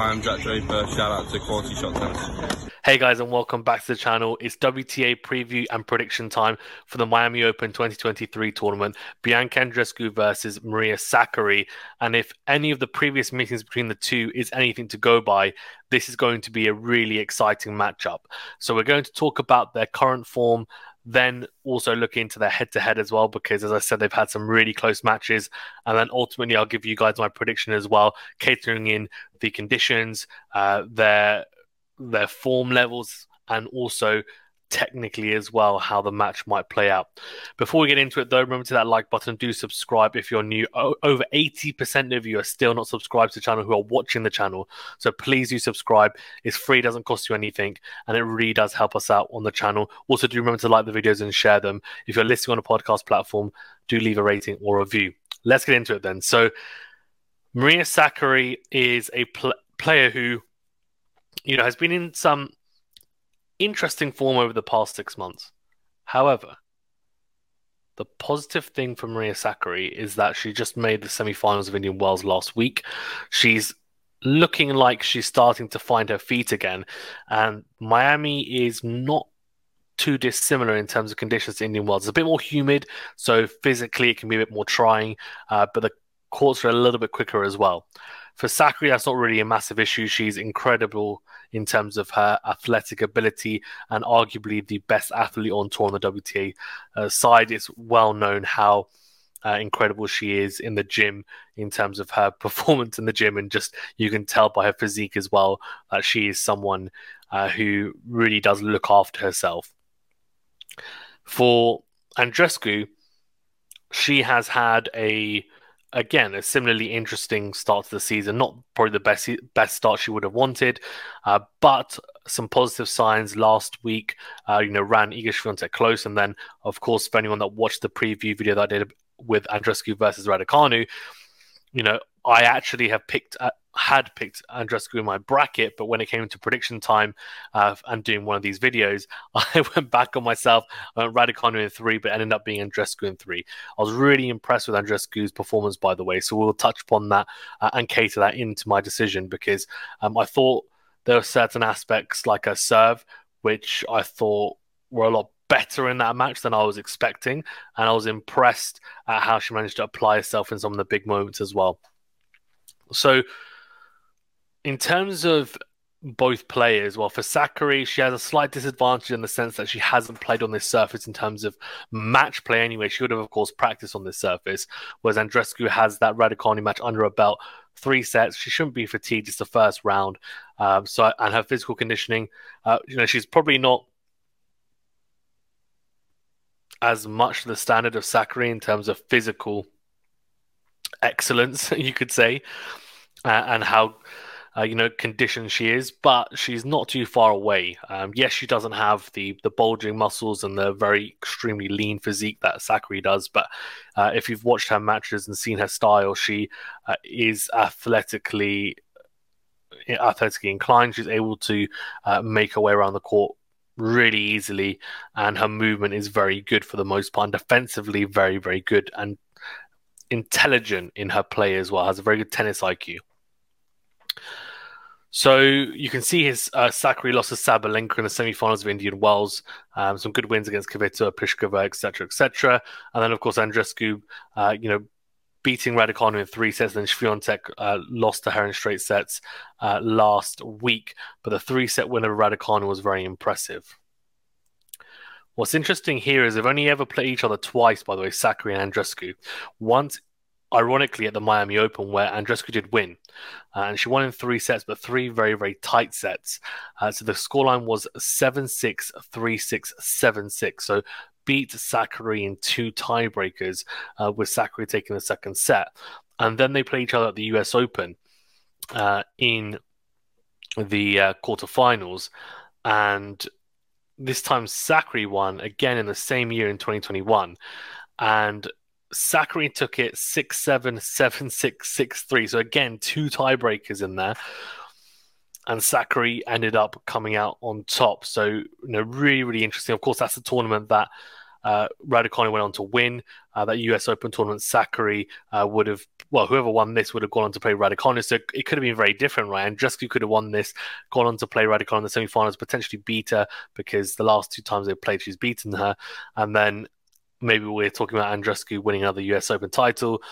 I'm Jack Draper. Shout out to Quality Shot Tennis. Hey guys, and welcome back to the channel. It's WTA preview and prediction time for the Miami Open 2023 tournament. Bianca Andreescu versus Maria Sakkari. And if any of the previous meetings between the two is anything to go by, this is going to be a really exciting matchup. So we're going to talk about their current form, then also look into their head to head as well, because as I said, they've had some really close matches. And then ultimately, I'll give you guys my prediction as well, catering in the conditions, uh, their their form levels, and also technically as well how the match might play out. Before we get into it though, remember to that like button, do subscribe if you're new. O- over 80% of you are still not subscribed to the channel who are watching the channel. So please do subscribe. It's free, doesn't cost you anything, and it really does help us out on the channel. Also do remember to like the videos and share them. If you're listening on a podcast platform, do leave a rating or a review. Let's get into it then. So Maria Sakkari is a pl- player who you know, has been in some interesting form over the past six months. However, the positive thing for Maria Sakkari is that she just made the semi-finals of Indian Wells last week. She's looking like she's starting to find her feet again, and Miami is not too dissimilar in terms of conditions to Indian Wells. It's a bit more humid, so physically it can be a bit more trying, uh, but the courts are a little bit quicker as well. For Sakkari, that's not really a massive issue. She's incredible in terms of her athletic ability and arguably the best athlete on tour on the WTA uh, side. It's well known how uh, incredible she is in the gym in terms of her performance in the gym, and just you can tell by her physique as well that she is someone uh, who really does look after herself. For Andreescu, she has had a again a similarly interesting start to the season. Not probably the best best start she would have wanted, uh, but some positive signs last week. Uh, you know, ran Iga Swiatek close, and then of course for anyone that watched the preview video that I did with Andreescu versus Raducanu, you know, I actually have picked uh, had picked Andreescu in my bracket, but when it came to prediction time uh, and doing one of these videos, I went back on myself. I went Raducanu in three, but ended up being Andreescu in three. I was really impressed with Andreescu's performance, by the way. So we'll touch upon that uh, and cater that into my decision because um, I thought there were certain aspects like a serve, which I thought were a lot better in that match than I was expecting, and I was impressed at how she managed to apply herself in some of the big moments as well. So in terms of both players, well, for Sakkari, she has a slight disadvantage in the sense that she hasn't played on this surface in terms of match play anyway. She would have, of course, practiced on this surface, whereas Andreescu has that Raducanu match under her belt. Three sets. She shouldn't be fatigued. It's the first round. Um, so, and her physical conditioning, uh, you know, she's probably not as much the standard of Sakkari in terms of physical excellence, you could say, uh, and how uh, you know, condition she is, but she's not too far away. Um, yes, she doesn't have the the bulging muscles and the very extremely lean physique that Sakkari does, but uh, if you've watched her matches and seen her style, she uh, is athletically athletically inclined. She's able to uh, make her way around the court really easily, and her movement is very good for the most part. And defensively, very very good and intelligent in her play as well. Has a very good tennis IQ. So you can see his uh, lost to Sabalenka in the semi-finals of Indian Wells. Um, some good wins against Kvitova, Pliskova, etc., etc. And then, of course, Andreescu, uh, you know, beating Raducanu in three sets. Then Swiatek uh, lost to her in straight sets uh, last week. But the three-set win of Raducanu was very impressive. What's interesting here is they've only ever played each other twice, by the way, Sakkari and Andreescu. Once ironically at the Miami Open where Andreescu did win. Uh, and she won in three sets, but three very, very tight sets. Uh, so the scoreline was 7 6, 3 6, 7 6. So beat Sakkari in two tiebreakers, uh, with Sakkari taking the second set. And then they play each other at the US Open uh, in the uh, quarterfinals. And this time Sakkari won again in the same year in 2021. And Sakkari took it 6 7, 7 6, 6 3. So again, two tiebreakers in there. And Sakkari ended up coming out on top. So, you know, really, really interesting. Of course, that's a tournament that uh, Raducanu went on to win uh, that US Open tournament. Sakkari uh, would have, well, whoever won this would have gone on to play Raducanu. So it could have been very different, right? Andreescu could have won this, gone on to play Raducanu in the semifinals, potentially beat her because the last two times they've played, she's beaten her. And then maybe we're talking about Andreescu winning another US Open title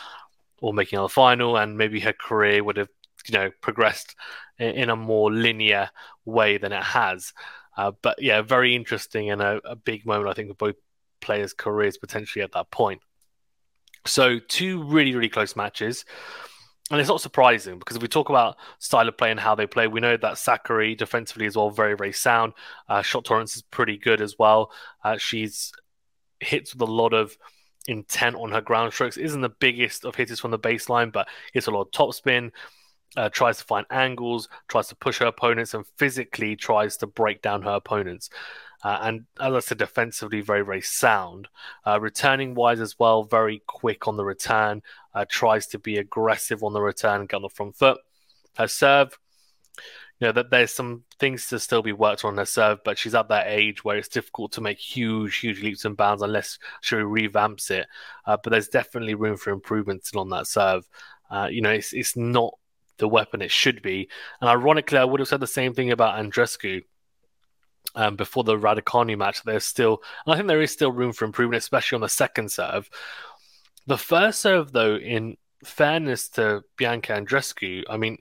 or making another final, and maybe her career would have, you know, progressed in a more linear way than it has. Uh, but yeah, very interesting and a, a big moment, I think, for both players' careers potentially at that point. So, two really, really close matches. And it's not surprising because if we talk about style of play and how they play, we know that Sakkari defensively is well very, very sound. Uh, shot tolerance is pretty good as well. Uh, she's hits with a lot of intent on her ground strokes. Isn't the biggest of hitters from the baseline, but hits a lot of topspin uh, tries to find angles, tries to push her opponents, and physically tries to break down her opponents. Uh, and as I said, defensively, very, very sound. Uh, returning wise as well, very quick on the return, uh, tries to be aggressive on the return, get on the front foot. Her serve, you know, that there's some things to still be worked on her serve, but she's at that age where it's difficult to make huge, huge leaps and bounds unless she revamps it. Uh, but there's definitely room for improvement still on that serve. Uh, you know, it's, it's not the weapon it should be. And ironically, I would have said the same thing about Andreescu. Um, before the Raducanu match, there's still, I think there is still room for improvement, especially on the second serve. The first serve, though, in fairness to Bianca Andreescu, I mean,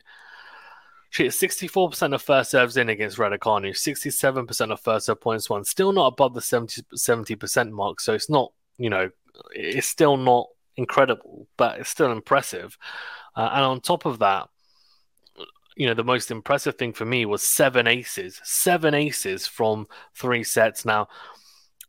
hit 64% of first serves in against Raducanu, 67% of first serve points won, still not above the 70, 70% mark. So it's not, you know, it's still not incredible, but it's still impressive. Uh, and on top of that, you know, the most impressive thing for me was seven aces, seven aces from three sets. Now,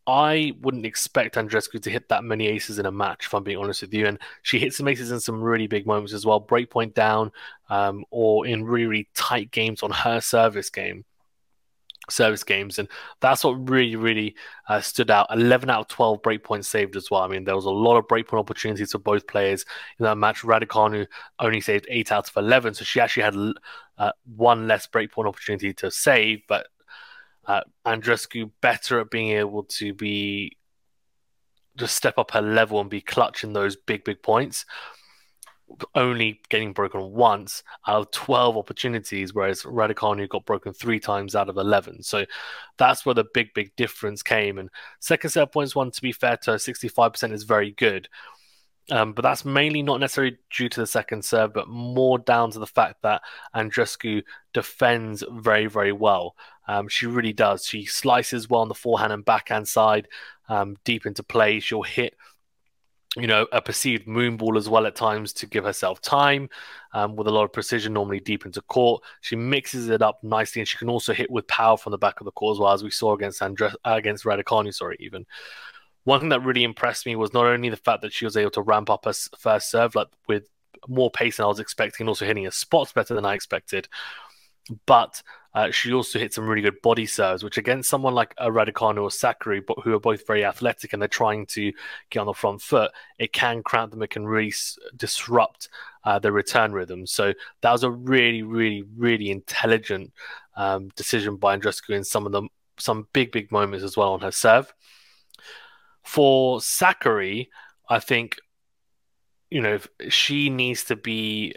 I wouldn't expect Andreescu to hit that many aces in a match, if I'm being honest with you. And she hit some aces in some really big moments as well, breakpoint down, um, or in really, really tight games on her service game service games, and that's what really, really uh, stood out. Eleven out of twelve breakpoints saved as well. I mean, there was a lot of breakpoint opportunities for both players in that match. Raducanu only saved eight out of eleven, so she actually had uh, one less breakpoint opportunity to save. But uh, Andreescu better at being able to be just step up her level and be clutch in those big, big points only getting broken once out of 12 opportunities, whereas Raducanu got broken three times out of 11. So that's where the big, big difference came. And second set points won, to be fair to 65% is very good. Um, but that's mainly not necessarily due to the second serve, but more down to the fact that Andreescu defends very, very well. Um, she really does. She slices well on the forehand and backhand side, um, deep into play. She'll hit you know, a perceived moonball as well at times to give herself time um, with a lot of precision, normally deep into court. She mixes it up nicely, and she can also hit with power from the back of the court as well, as we saw against Andre- uh, against Raducanu, sorry, even. One thing that really impressed me was not only the fact that she was able to ramp up her first serve like with more pace than I was expecting, and also hitting her spots better than I expected, but uh, she also hit some really good body serves, which against someone like a Raducanu or Sakkari, but who are both very athletic and they're trying to get on the front foot, it can cramp them. It can really s- disrupt uh, the return rhythm. So that was a really, really, really intelligent um, decision by Andreescu in some of them, some big, big moments as well on her serve. For Sakkari, I think you know she needs to be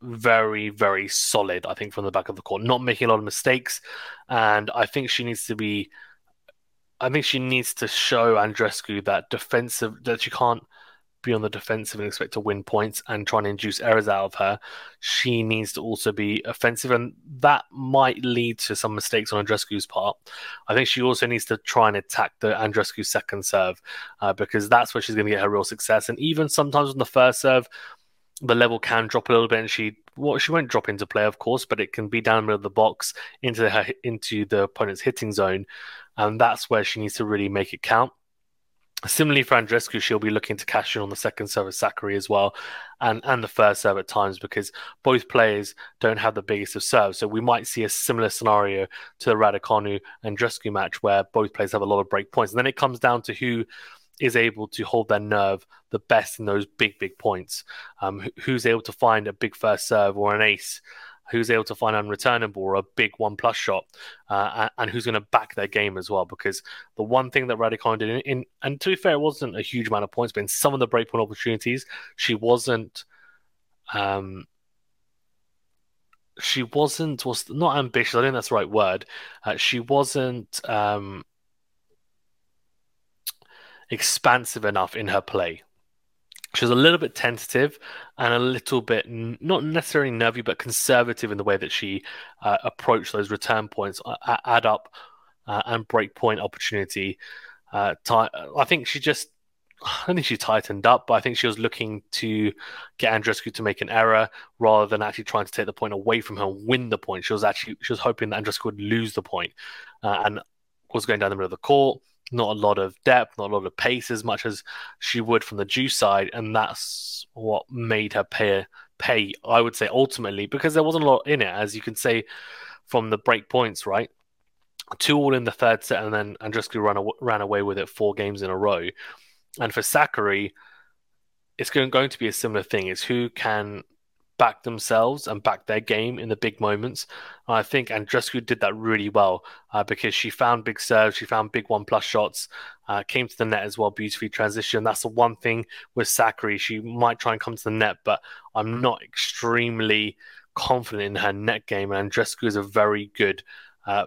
very, very solid, I think, from the back of the court, not making a lot of mistakes. And I think she needs to be, I think she needs to show Andreescu that defensive, that she can't be on the defensive and expect to win points and try and induce errors out of her. She needs to also be offensive, and that might lead to some mistakes on Andreescu's part. I think she also needs to try and attack the Andreescu second serve uh, because that's where she's going to get her real success. And even sometimes on the first serve, the level can drop a little bit, and she well, she won't drop into play, of course, but it can be down the middle of the box into her into the opponent's hitting zone, and that's where she needs to really make it count. Similarly for Andreescu, she'll be looking to cash in on the second serve of Sakkari as well, and and the first serve at times because both players don't have the biggest of serves. So we might see a similar scenario to the Raducanu and Andreescu match where both players have a lot of break points, and then it comes down to who is able to hold their nerve the best in those big, big points. Um, who's able to find a big first serve or an ace who's able to find unreturnable or a big one plus shot, uh, and who's going to back their game as well. Because the one thing that Raducanu did, in, in, and to be fair, it wasn't a huge amount of points, but in some of the breakpoint opportunities, she wasn't. Um, she wasn't was not ambitious. I think that's the right word. Uh, she wasn't um, expansive enough in her play. She was a little bit tentative and a little bit not necessarily nervy, but conservative in the way that she uh, approached those return points, uh, add up, uh, and break point opportunity. Uh, I think she just I think she tightened up, but I think she was looking to get Andreescu to make an error rather than actually trying to take the point away from her and win the point. She was actually she was hoping that Andreescu would lose the point, uh, and was going down the middle of the court. Not a lot of depth, not a lot of pace as much as she would from the Deuce side, and that's what made her pay. Pay, I would say, ultimately because there wasn't a lot in it, as you can say from the break points, right? Two all in the third set, and then Andreescu ran ran away with it four games in a row and for Sakkari, it's going, going to be a similar thing. Is who can back themselves and back their game in the big moments. And I think Andreescu did that really well uh, because she found big serves, she found big one plus shots, uh, came to the net as well, beautifully transition. That's the one thing with Sakkari. She might try and come to the net, but I'm not extremely confident in her net game. And Andreescu is a very good. Uh,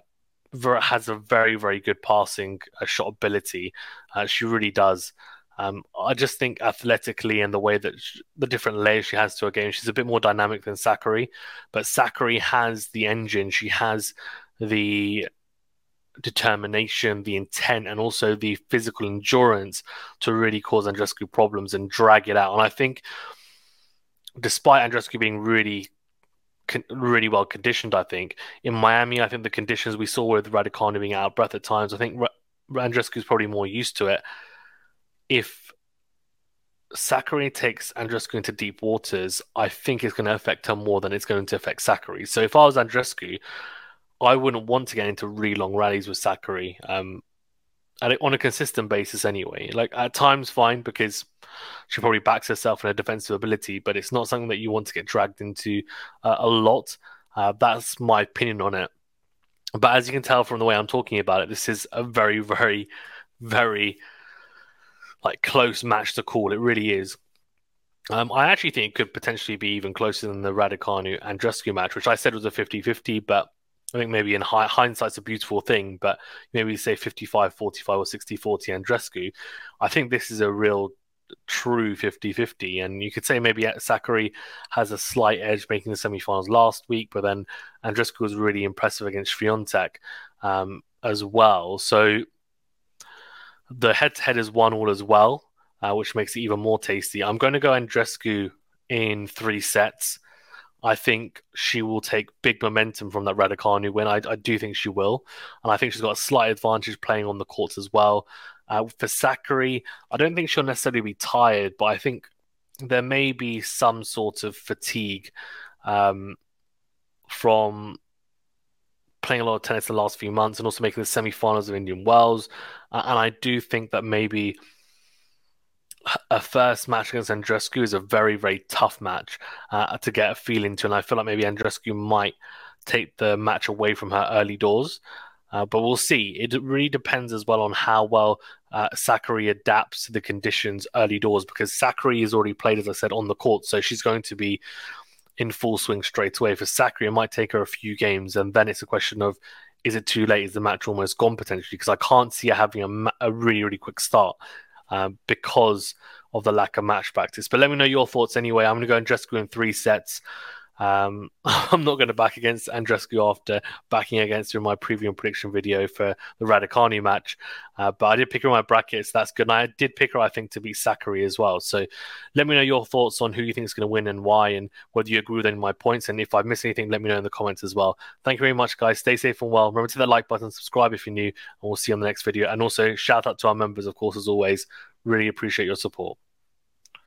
has a very very good passing uh, shot ability. Uh, she really does. Um, I just think athletically and the way that she, the different layers she has to her game, she's a bit more dynamic than Sakkari. But Sakkari has the engine, she has the determination, the intent, and also the physical endurance to really cause Andreescu problems and drag it out. And I think, despite Andreescu being really really well conditioned. I think in Miami, I think the conditions we saw with Raducanu being out of breath at times. I think Andreescu is probably more used to it. If Sakkari takes Andreescu into deep waters, I think it's going to affect her more than it's going to affect Sakkari. So if I was Andreescu, I wouldn't want to get into really long rallies with Sakkari. Um, on a consistent basis anyway. Like at times, fine because she probably backs herself in her defensive ability, but it's not something that you want to get dragged into uh, a lot. Uh, that's my opinion on it. But as you can tell from the way I'm talking about it, this is a very, very, very like close match to call. It really is. Um, I actually think it could potentially be even closer than the Raducanu Andreescu match, which I said was a 50 50, but I think maybe in high, hindsight's a beautiful thing, but maybe say 55 45 or 60 40 Andreescu. I think this is a real true 50 50. And you could say maybe Sakkari has a slight edge making the semifinals last week, but then Andreescu was really impressive against Swiatek um, as well. So the head to head is one all as well, uh, which makes it even more tasty. I'm going to go Andreescu in three sets. I think she will take big momentum from that Raducanu win. I, I, do think she will. And I think she's got a slight advantage playing on the courts as well. Uh, for Sakkari, I don't think she'll necessarily be tired, but I think there may be some sort of fatigue um, from playing a lot of tennis the last few months and also making the semi-finals of Indian Wells. Uh, and I do think that maybe a first match against Andreescu is a very, very tough match uh, to get a feel into. And I feel like maybe Andreescu might take the match away from her early doors. Uh, but we'll see. It really depends as well on how well uh, Sakkari adapts to the conditions early doors because Sakkari has already played, as I said, on the court. So she's going to be in full swing straight away. For Sakkari, it might take her a few games. And then it's a question of is it too late? Is the match almost gone potentially? Because I can't see her having a, a really, really quick start um, because of the lack of match practice. But let me know your thoughts anyway. I'm going to go Andreescu in three sets. Um, I'm not going to back against Andreescu after backing against her in my preview and prediction video for the Raducanu match. Uh, but I did pick her in my brackets. That's good. And I did pick her, I think, to beat Sakkari as well. So let me know your thoughts on who you think is going to win and why, and whether you agree with any of my points. And if I missed anything, let me know in the comments as well. Thank you very much, guys. Stay safe and well. Remember to hit that like button, subscribe if you're new, and we'll see you on the next video. And also, shout out to our members, of course, as always. Really appreciate your support.